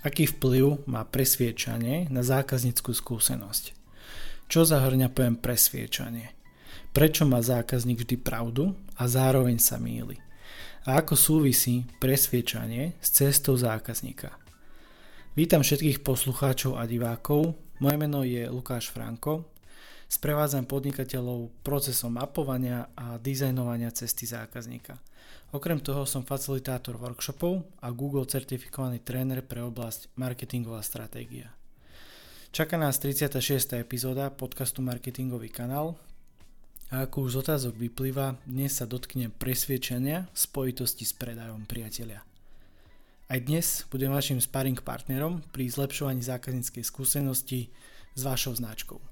Aký vplyv má presviečanie na zákazníckú skúsenosť? Čo zahrňa pojem presviečanie? Prečo má zákazník vždy pravdu a zároveň sa míli? A ako súvisí presviečanie s cestou zákazníka? Vítam všetkých poslucháčov a divákov. Moje meno je Lukáš Franko. Sprevádzam podnikateľov procesom mapovania a dizajnovania cesty zákazníka – Okrem toho som facilitátor workshopov a Google certifikovaný tréner pre oblasť marketingová stratégia. Čaká nás 36. epizóda podcastu Marketingový kanál a ako už z otázok vyplýva, dnes sa dotknem presviečania spojitosti s predajom priateľia. Aj dnes budem vašim sparring partnerom pri zlepšovaní zákazníckej skúsenosti s vašou značkou.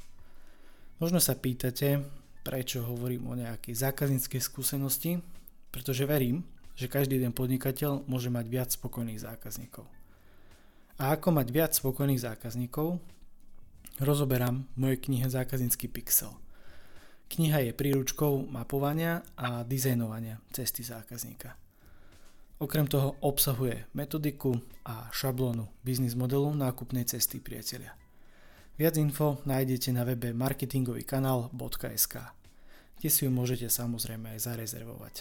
Možno sa pýtate, prečo hovorím o nejakej zákazníckej skúsenosti, pretože verím, že každý jeden podnikateľ môže mať viac spokojných zákazníkov. A ako mať viac spokojných zákazníkov, rozoberám v mojej knihe Zákaznícky pixel. Kniha je príručkou mapovania a dizajnovania cesty zákazníka. Okrem toho obsahuje metodiku a šablónu biznis modelu nákupnej cesty priateľia. Viac info nájdete na webe marketingovýkanál.sk, kde si ju môžete samozrejme aj zarezervovať.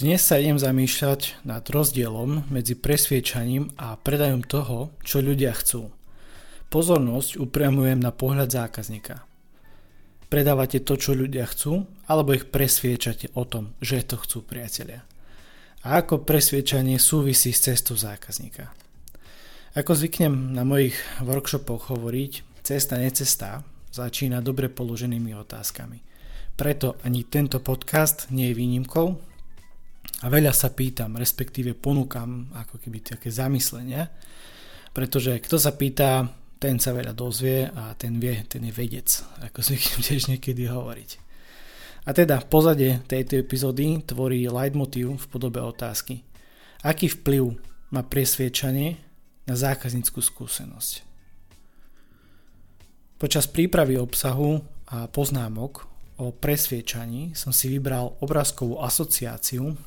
Dnes sa idem zamýšľať nad rozdielom medzi presviečaním a predajom toho, čo ľudia chcú. Pozornosť upriamujem na pohľad zákazníka. Predávate to, čo ľudia chcú, alebo ich presviečate o tom, že to chcú priatelia. A ako presviečanie súvisí s cestou zákazníka. Ako zvyknem na mojich workshopoch hovoriť, cesta necesta začína dobre položenými otázkami. Preto ani tento podcast nie je výnimkou a veľa sa pýtam, respektíve ponúkam ako keby také zamyslenia, pretože kto sa pýta, ten sa veľa dozvie a ten vie, ten je vedec, ako zvyknem tiež niekedy hovoriť. A teda pozadie tejto epizódy tvorí leitmotiv v podobe otázky. Aký vplyv má presviečanie na zákazníckú skúsenosť? Počas prípravy obsahu a poznámok o presviečaní som si vybral obrázkovú asociáciu,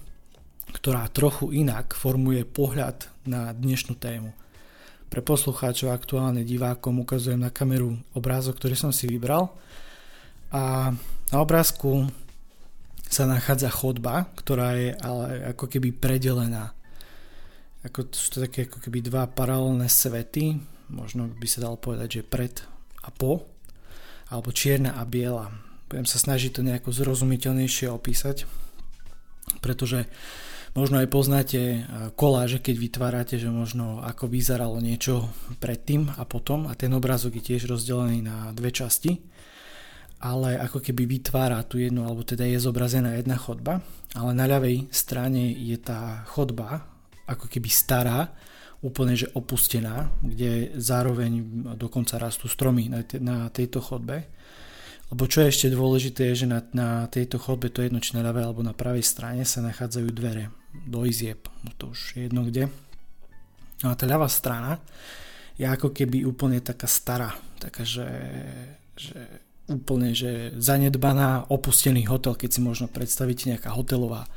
ktorá trochu inak formuje pohľad na dnešnú tému. Pre poslucháčov aktuálne divákom ukazujem na kameru obrázok, ktorý som si vybral a na obrázku sa nachádza chodba, ktorá je ale ako keby predelená. Ako, sú to také ako keby dva paralelné svety, možno by sa dalo povedať, že pred a po, alebo čierna a biela. Budem sa snažiť to nejako zrozumiteľnejšie opísať, pretože možno aj poznáte e, koláže, keď vytvárate, že možno ako vyzeralo niečo predtým a potom a ten obrázok je tiež rozdelený na dve časti ale ako keby vytvára tu jednu, alebo teda je zobrazená jedna chodba, ale na ľavej strane je tá chodba ako keby stará úplne že opustená, kde zároveň dokonca rastú stromy na, te, na tejto chodbe. Lebo čo je ešte dôležité je, že na, na tejto chodbe, to jedno či na ľavej alebo na pravej strane sa nachádzajú dvere do izieb, no to už je jedno kde. No a tá ľavá strana je ako keby úplne taká stará, taká, že, že úplne, že zanedbaná, opustený hotel, keď si možno predstavíte nejaká hotelová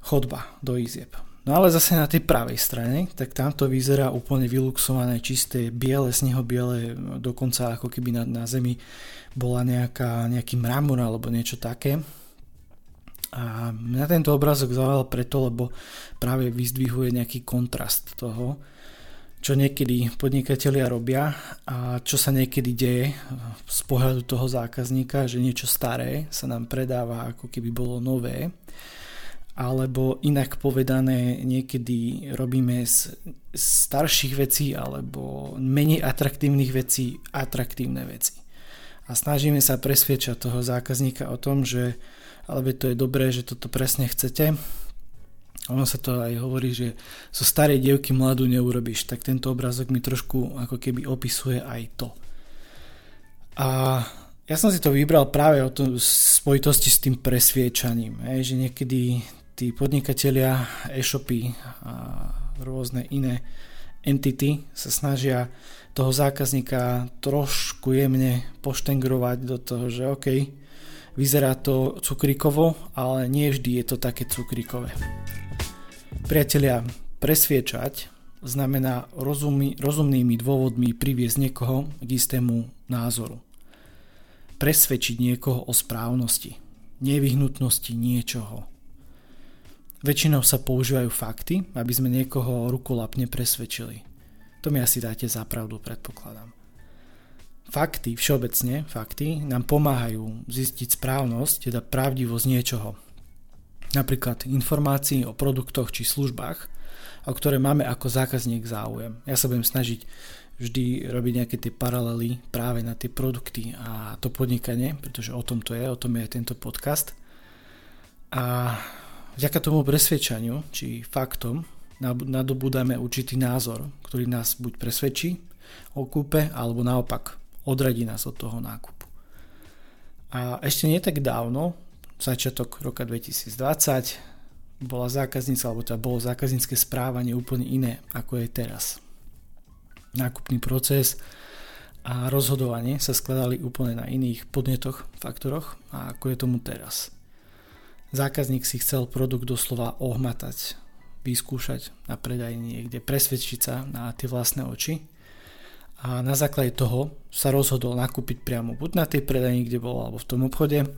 chodba do izieb. No ale zase na tej pravej strane, tak tamto vyzerá úplne vyluxované, čisté, biele, snehobiele, dokonca ako keby na, na zemi bola nejaká, nejaký mramor alebo niečo také. A na tento obrázok zaujal preto, lebo práve vyzdvihuje nejaký kontrast toho, čo niekedy podnikatelia robia a čo sa niekedy deje z pohľadu toho zákazníka, že niečo staré sa nám predáva ako keby bolo nové alebo inak povedané niekedy robíme z starších vecí alebo menej atraktívnych vecí atraktívne veci. A snažíme sa presviečať toho zákazníka o tom, že ale to je dobré, že toto presne chcete. Ono sa to aj hovorí, že zo starej dievky mladú neurobiš, tak tento obrázok mi trošku ako keby opisuje aj to. A ja som si to vybral práve o to, spojitosti s tým presviečaním, že niekedy tí podnikatelia, e-shopy a rôzne iné entity sa snažia toho zákazníka trošku jemne poštengrovať do toho, že OK, Vyzerá to cukrikovo, ale nie vždy je to také cukrikové. Priatelia, presviečať znamená rozumný, rozumnými dôvodmi priviesť niekoho k istému názoru. Presvedčiť niekoho o správnosti, nevyhnutnosti niečoho. Väčšinou sa používajú fakty, aby sme niekoho rukolapne presvedčili. To mi asi dáte za pravdu, predpokladám. Fakty, všeobecne fakty, nám pomáhajú zistiť správnosť, teda pravdivosť niečoho. Napríklad informácií o produktoch či službách, o ktoré máme ako zákazník záujem. Ja sa budem snažiť vždy robiť nejaké tie paralely práve na tie produkty a to podnikanie, pretože o tom to je, o tom je tento podcast. A vďaka tomu presvedčaniu, či faktom, nadobúdame určitý názor, ktorý nás buď presvedčí o kúpe, alebo naopak odradí nás od toho nákupu. A ešte nie tak dávno, začiatok roka 2020, bola zákazníca, alebo teda bolo zákaznícke správanie úplne iné, ako je teraz. Nákupný proces a rozhodovanie sa skladali úplne na iných podnetoch, faktoroch, ako je tomu teraz. Zákazník si chcel produkt doslova ohmatať, vyskúšať na predajni niekde, presvedčiť sa na tie vlastné oči a na základe toho sa rozhodol nakúpiť priamo buď na tej predajni, kde bol, alebo v tom obchode,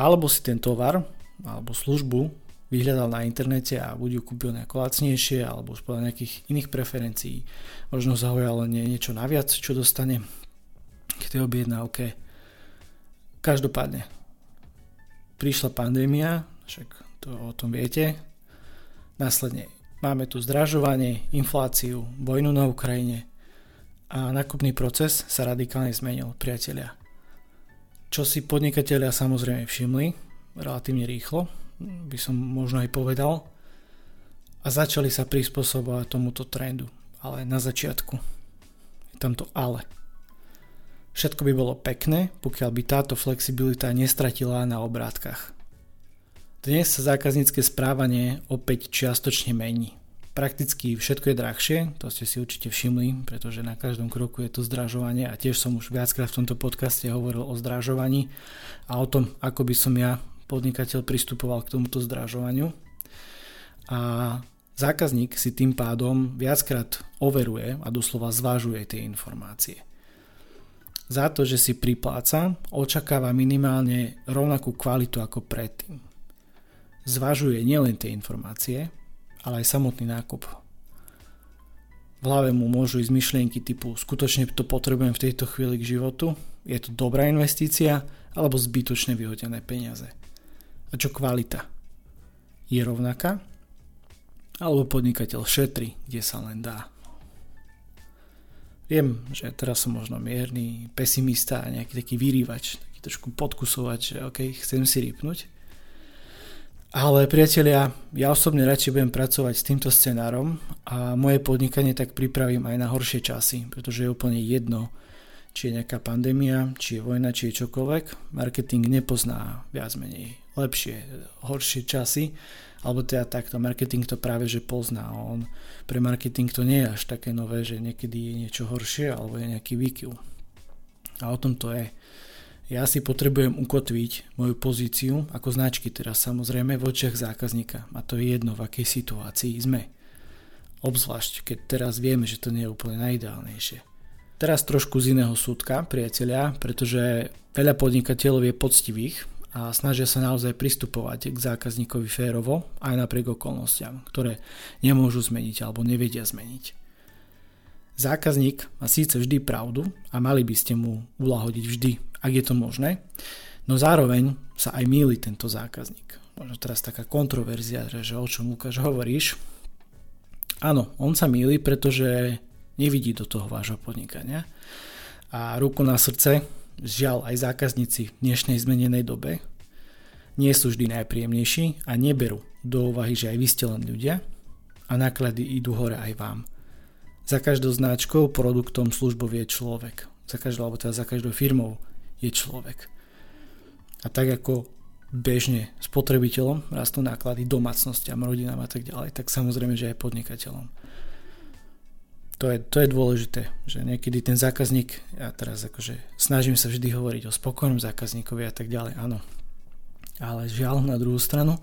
alebo si ten tovar alebo službu vyhľadal na internete a buď ju kúpil nejako lacnejšie alebo už podľa nejakých iných preferencií. Možno zaujalo nie, niečo naviac, čo dostane k tej objednávke. Každopádne, prišla pandémia, však to o tom viete, následne máme tu zdražovanie, infláciu, vojnu na Ukrajine, a nákupný proces sa radikálne zmenil, priatelia. Čo si podnikatelia samozrejme všimli, relatívne rýchlo, by som možno aj povedal, a začali sa prispôsobovať tomuto trendu. Ale na začiatku je tam to ale. Všetko by bolo pekné, pokiaľ by táto flexibilita nestratila na obrátkach. Dnes sa zákaznícke správanie opäť čiastočne mení prakticky všetko je drahšie, to ste si určite všimli, pretože na každom kroku je to zdražovanie a tiež som už viackrát v tomto podcaste hovoril o zdražovaní a o tom, ako by som ja, podnikateľ, pristupoval k tomuto zdražovaniu. A zákazník si tým pádom viackrát overuje a doslova zvážuje tie informácie. Za to, že si pripláca, očakáva minimálne rovnakú kvalitu ako predtým. Zvažuje nielen tie informácie, ale aj samotný nákup. V hlave mu môžu ísť myšlienky typu skutočne to potrebujem v tejto chvíli k životu, je to dobrá investícia alebo zbytočne vyhodené peniaze. A čo kvalita? Je rovnaká? Alebo podnikateľ šetri, kde sa len dá? Viem, že teraz som možno mierny pesimista a nejaký taký vyrývač, taký trošku podkusovač, že ok, chcem si rýpnuť, ale priatelia, ja osobne radšej budem pracovať s týmto scenárom a moje podnikanie tak pripravím aj na horšie časy, pretože je úplne jedno, či je nejaká pandémia, či je vojna, či je čokoľvek. Marketing nepozná viac menej lepšie, horšie časy, alebo teda takto, marketing to práve že pozná. On, pre marketing to nie je až také nové, že niekedy je niečo horšie alebo je nejaký výkyv. A o tom to je. Ja si potrebujem ukotviť moju pozíciu ako značky teraz samozrejme v očiach zákazníka a to je jedno v akej situácii sme. Obzvlášť, keď teraz vieme, že to nie je úplne najideálnejšie. Teraz trošku z iného súdka, priatelia, pretože veľa podnikateľov je poctivých a snažia sa naozaj pristupovať k zákazníkovi férovo aj napriek okolnostiam, ktoré nemôžu zmeniť alebo nevedia zmeniť. Zákazník má síce vždy pravdu a mali by ste mu ulahodiť vždy ak je to možné. No zároveň sa aj míli tento zákazník. Možno teraz taká kontroverzia, že o čom Lukáš hovoríš. Áno, on sa míli, pretože nevidí do toho vášho podnikania. A ruku na srdce, žiaľ aj zákazníci v dnešnej zmenenej dobe nie sú vždy najpríjemnejší a neberú do úvahy, že aj vy ste len ľudia a náklady idú hore aj vám. Za každou značkou, produktom, službou je človek. Za každou, alebo teda za každou firmou je človek. A tak ako bežne spotrebiteľom rastú náklady domácnostiam, rodinám a tak ďalej, tak samozrejme, že aj podnikateľom. To je, to je dôležité, že niekedy ten zákazník, ja teraz akože snažím sa vždy hovoriť o spokojnom zákazníkovi a tak ďalej, áno. Ale žiaľ na druhú stranu,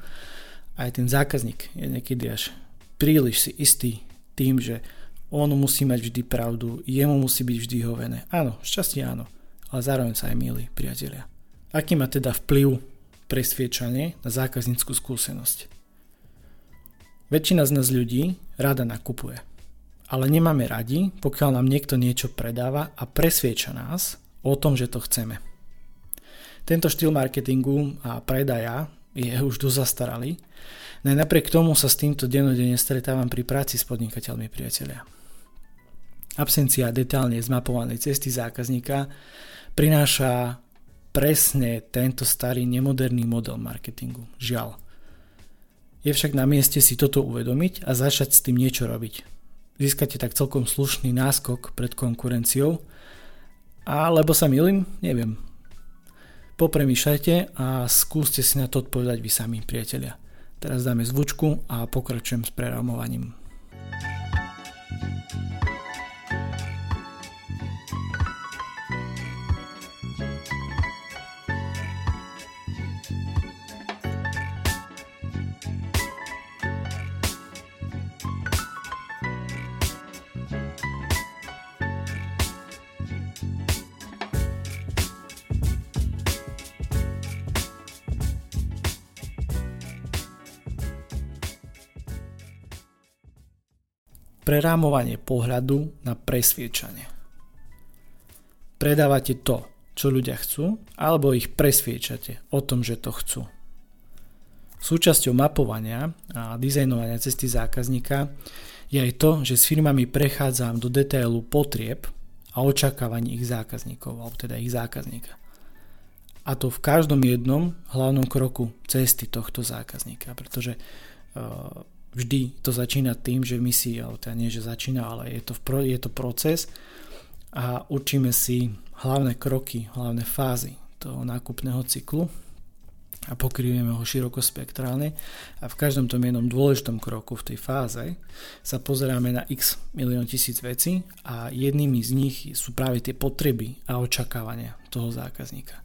aj ten zákazník je niekedy až príliš si istý tým, že on musí mať vždy pravdu, jemu musí byť vždy hovené. Áno, šťastie áno, ale zároveň sa aj milí, priatelia. Aký má teda vplyv presviečanie na zákazníckú skúsenosť? Väčšina z nás ľudí rada nakupuje ale nemáme radi, pokiaľ nám niekto niečo predáva a presvieča nás o tom, že to chceme. Tento štýl marketingu a predaja je už dosť no napriek tomu sa s týmto dennodenne stretávam pri práci s podnikateľmi priatelia. Absencia detálne zmapovanej cesty zákazníka prináša presne tento starý nemoderný model marketingu. Žiaľ. Je však na mieste si toto uvedomiť a začať s tým niečo robiť získate tak celkom slušný náskok pred konkurenciou. Alebo sa milím? Neviem. Popremýšľajte a skúste si na to odpovedať vy sami, priatelia. Teraz dáme zvučku a pokračujem s prerámovaním. Prerámovanie pohľadu na presviečanie. Predávate to, čo ľudia chcú, alebo ich presviečate o tom, že to chcú. Súčasťou mapovania a dizajnovania cesty zákazníka je aj to, že s firmami prechádzam do detailu potrieb a očakávaní ich zákazníkov, alebo teda ich zákazníka. A to v každom jednom hlavnom kroku cesty tohto zákazníka, pretože uh, vždy to začína tým, že my si, ale teda nie, že začína, ale je to, je to proces a učíme si hlavné kroky, hlavné fázy toho nákupného cyklu a pokrývame ho širokospektrálne a v každom tom jednom dôležitom kroku v tej fáze sa pozeráme na x milión tisíc vecí a jednými z nich sú práve tie potreby a očakávania toho zákazníka.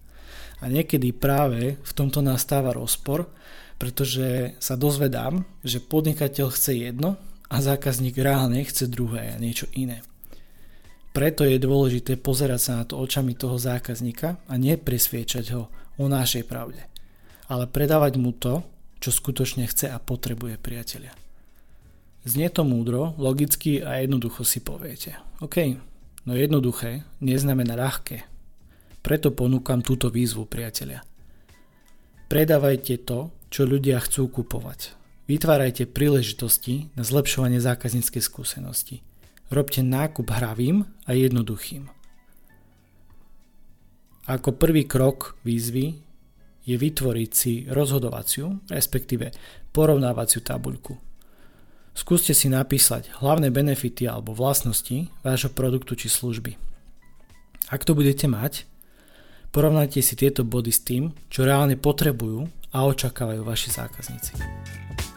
A niekedy práve v tomto nastáva rozpor, pretože sa dozvedám, že podnikateľ chce jedno a zákazník reálne chce druhé a niečo iné. Preto je dôležité pozerať sa na to očami toho zákazníka a nepresviečať ho o našej pravde, ale predávať mu to, čo skutočne chce a potrebuje priateľia. Znie to múdro, logicky a jednoducho si poviete. OK, no jednoduché neznamená ľahké. Preto ponúkam túto výzvu priateľia. Predávajte to, čo ľudia chcú kupovať. Vytvárajte príležitosti na zlepšovanie zákazníckej skúsenosti. Robte nákup hravým a jednoduchým. Ako prvý krok výzvy je vytvoriť si rozhodovaciu, respektíve porovnávaciu tabuľku. Skúste si napísať hlavné benefity alebo vlastnosti vášho produktu či služby. Ak to budete mať, porovnajte si tieto body s tým, čo reálne potrebujú a očakávajú vaši zákazníci.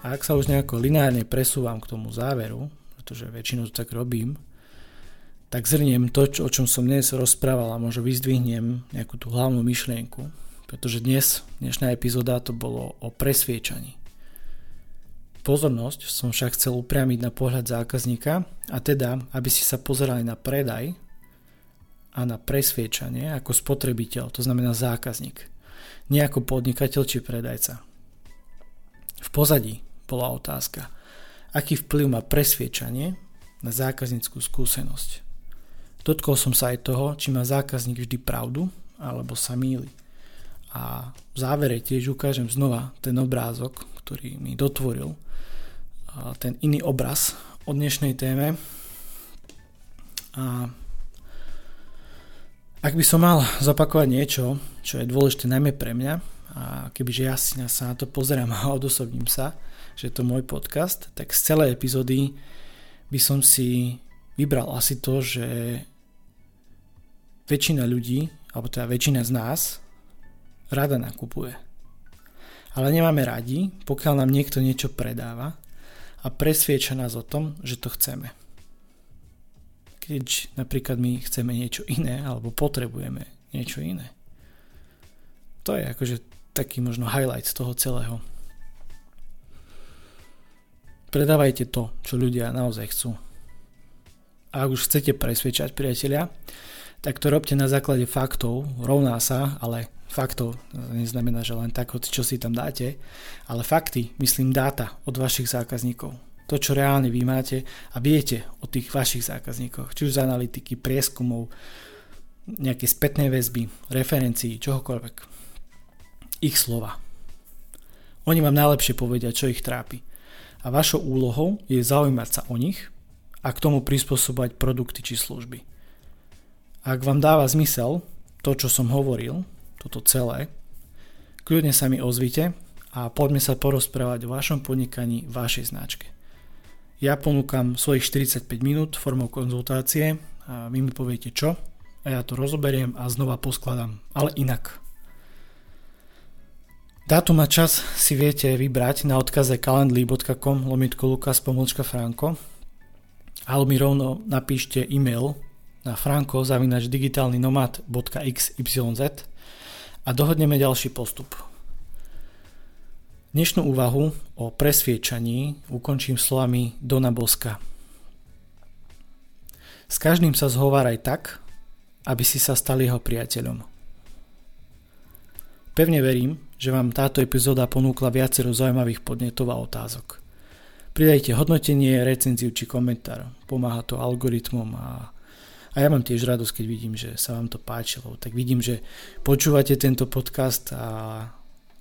A ak sa už nejako lineárne presúvam k tomu záveru, pretože väčšinou to tak robím, tak zrniem to, o čom som dnes rozprával a možno vyzdvihnem nejakú tú hlavnú myšlienku, pretože dnes, dnešná epizóda to bolo o presviečaní. Pozornosť som však chcel upriamiť na pohľad zákazníka a teda, aby si sa pozerali na predaj a na presviečanie ako spotrebiteľ, to znamená zákazník nie ako podnikateľ či predajca. V pozadí bola otázka, aký vplyv má presviečanie na zákazníckú skúsenosť. Dotkol som sa aj toho, či má zákazník vždy pravdu, alebo sa míli. A v závere tiež ukážem znova ten obrázok, ktorý mi dotvoril ten iný obraz o dnešnej téme. A ak by som mal zopakovať niečo, čo je dôležité najmä pre mňa, a kebyže ja si sa na to pozerám a odosobním sa, že je to môj podcast, tak z celej epizódy by som si vybral asi to, že väčšina ľudí, alebo teda väčšina z nás rada nakupuje. Ale nemáme radi, pokiaľ nám niekto niečo predáva a presvieča nás o tom, že to chceme. keď napríklad my chceme niečo iné alebo potrebujeme niečo iné. To je akože taký možno highlight toho celého. Predávajte to, čo ľudia naozaj chcú. A ak už chcete presvedčať priatelia, tak to robte na základe faktov, rovná sa, ale faktov neznamená, že len tak, čo si tam dáte, ale fakty, myslím dáta od vašich zákazníkov to, čo reálne vy máte a viete o tých vašich zákazníkoch, či už z analytiky, prieskumov, nejaké spätné väzby, referencií, čohokoľvek. Ich slova. Oni vám najlepšie povedia, čo ich trápi. A vašou úlohou je zaujímať sa o nich a k tomu prispôsobovať produkty či služby. Ak vám dáva zmysel to, čo som hovoril, toto celé, kľudne sa mi ozvite a poďme sa porozprávať o vašom podnikaní, vašej značke. Ja ponúkam svojich 45 minút formou konzultácie a vy mi poviete čo a ja to rozoberiem a znova poskladám, ale inak. Dátum a čas si viete vybrať na odkaze calendly.com lomitko lukas pomlčka franko alebo mi rovno napíšte e-mail na franko zavinač digitálnynomad.xyz a dohodneme ďalší postup. Dnešnú úvahu o presviečaní ukončím slovami Dona Boska. S každým sa zhováraj tak, aby si sa stal jeho priateľom. Pevne verím, že vám táto epizóda ponúkla viacero zaujímavých podnetov a otázok. Pridajte hodnotenie, recenziu či komentár. Pomáha to algoritmom a, a ja mám tiež radosť, keď vidím, že sa vám to páčilo. Tak vidím, že počúvate tento podcast a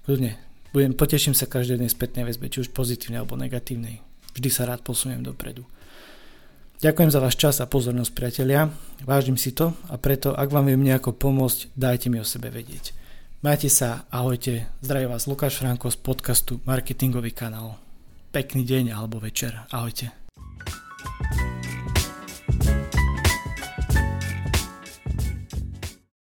kľudne budem, poteším sa každej jednej spätnej väzbe, či už pozitívnej alebo negatívnej. Vždy sa rád posuniem dopredu. Ďakujem za váš čas a pozornosť, priatelia. Vážim si to a preto, ak vám viem nejako pomôcť, dajte mi o sebe vedieť. Majte sa, ahojte, zdraví vás Lukáš Franko z podcastu Marketingový kanál. Pekný deň alebo večer, ahojte.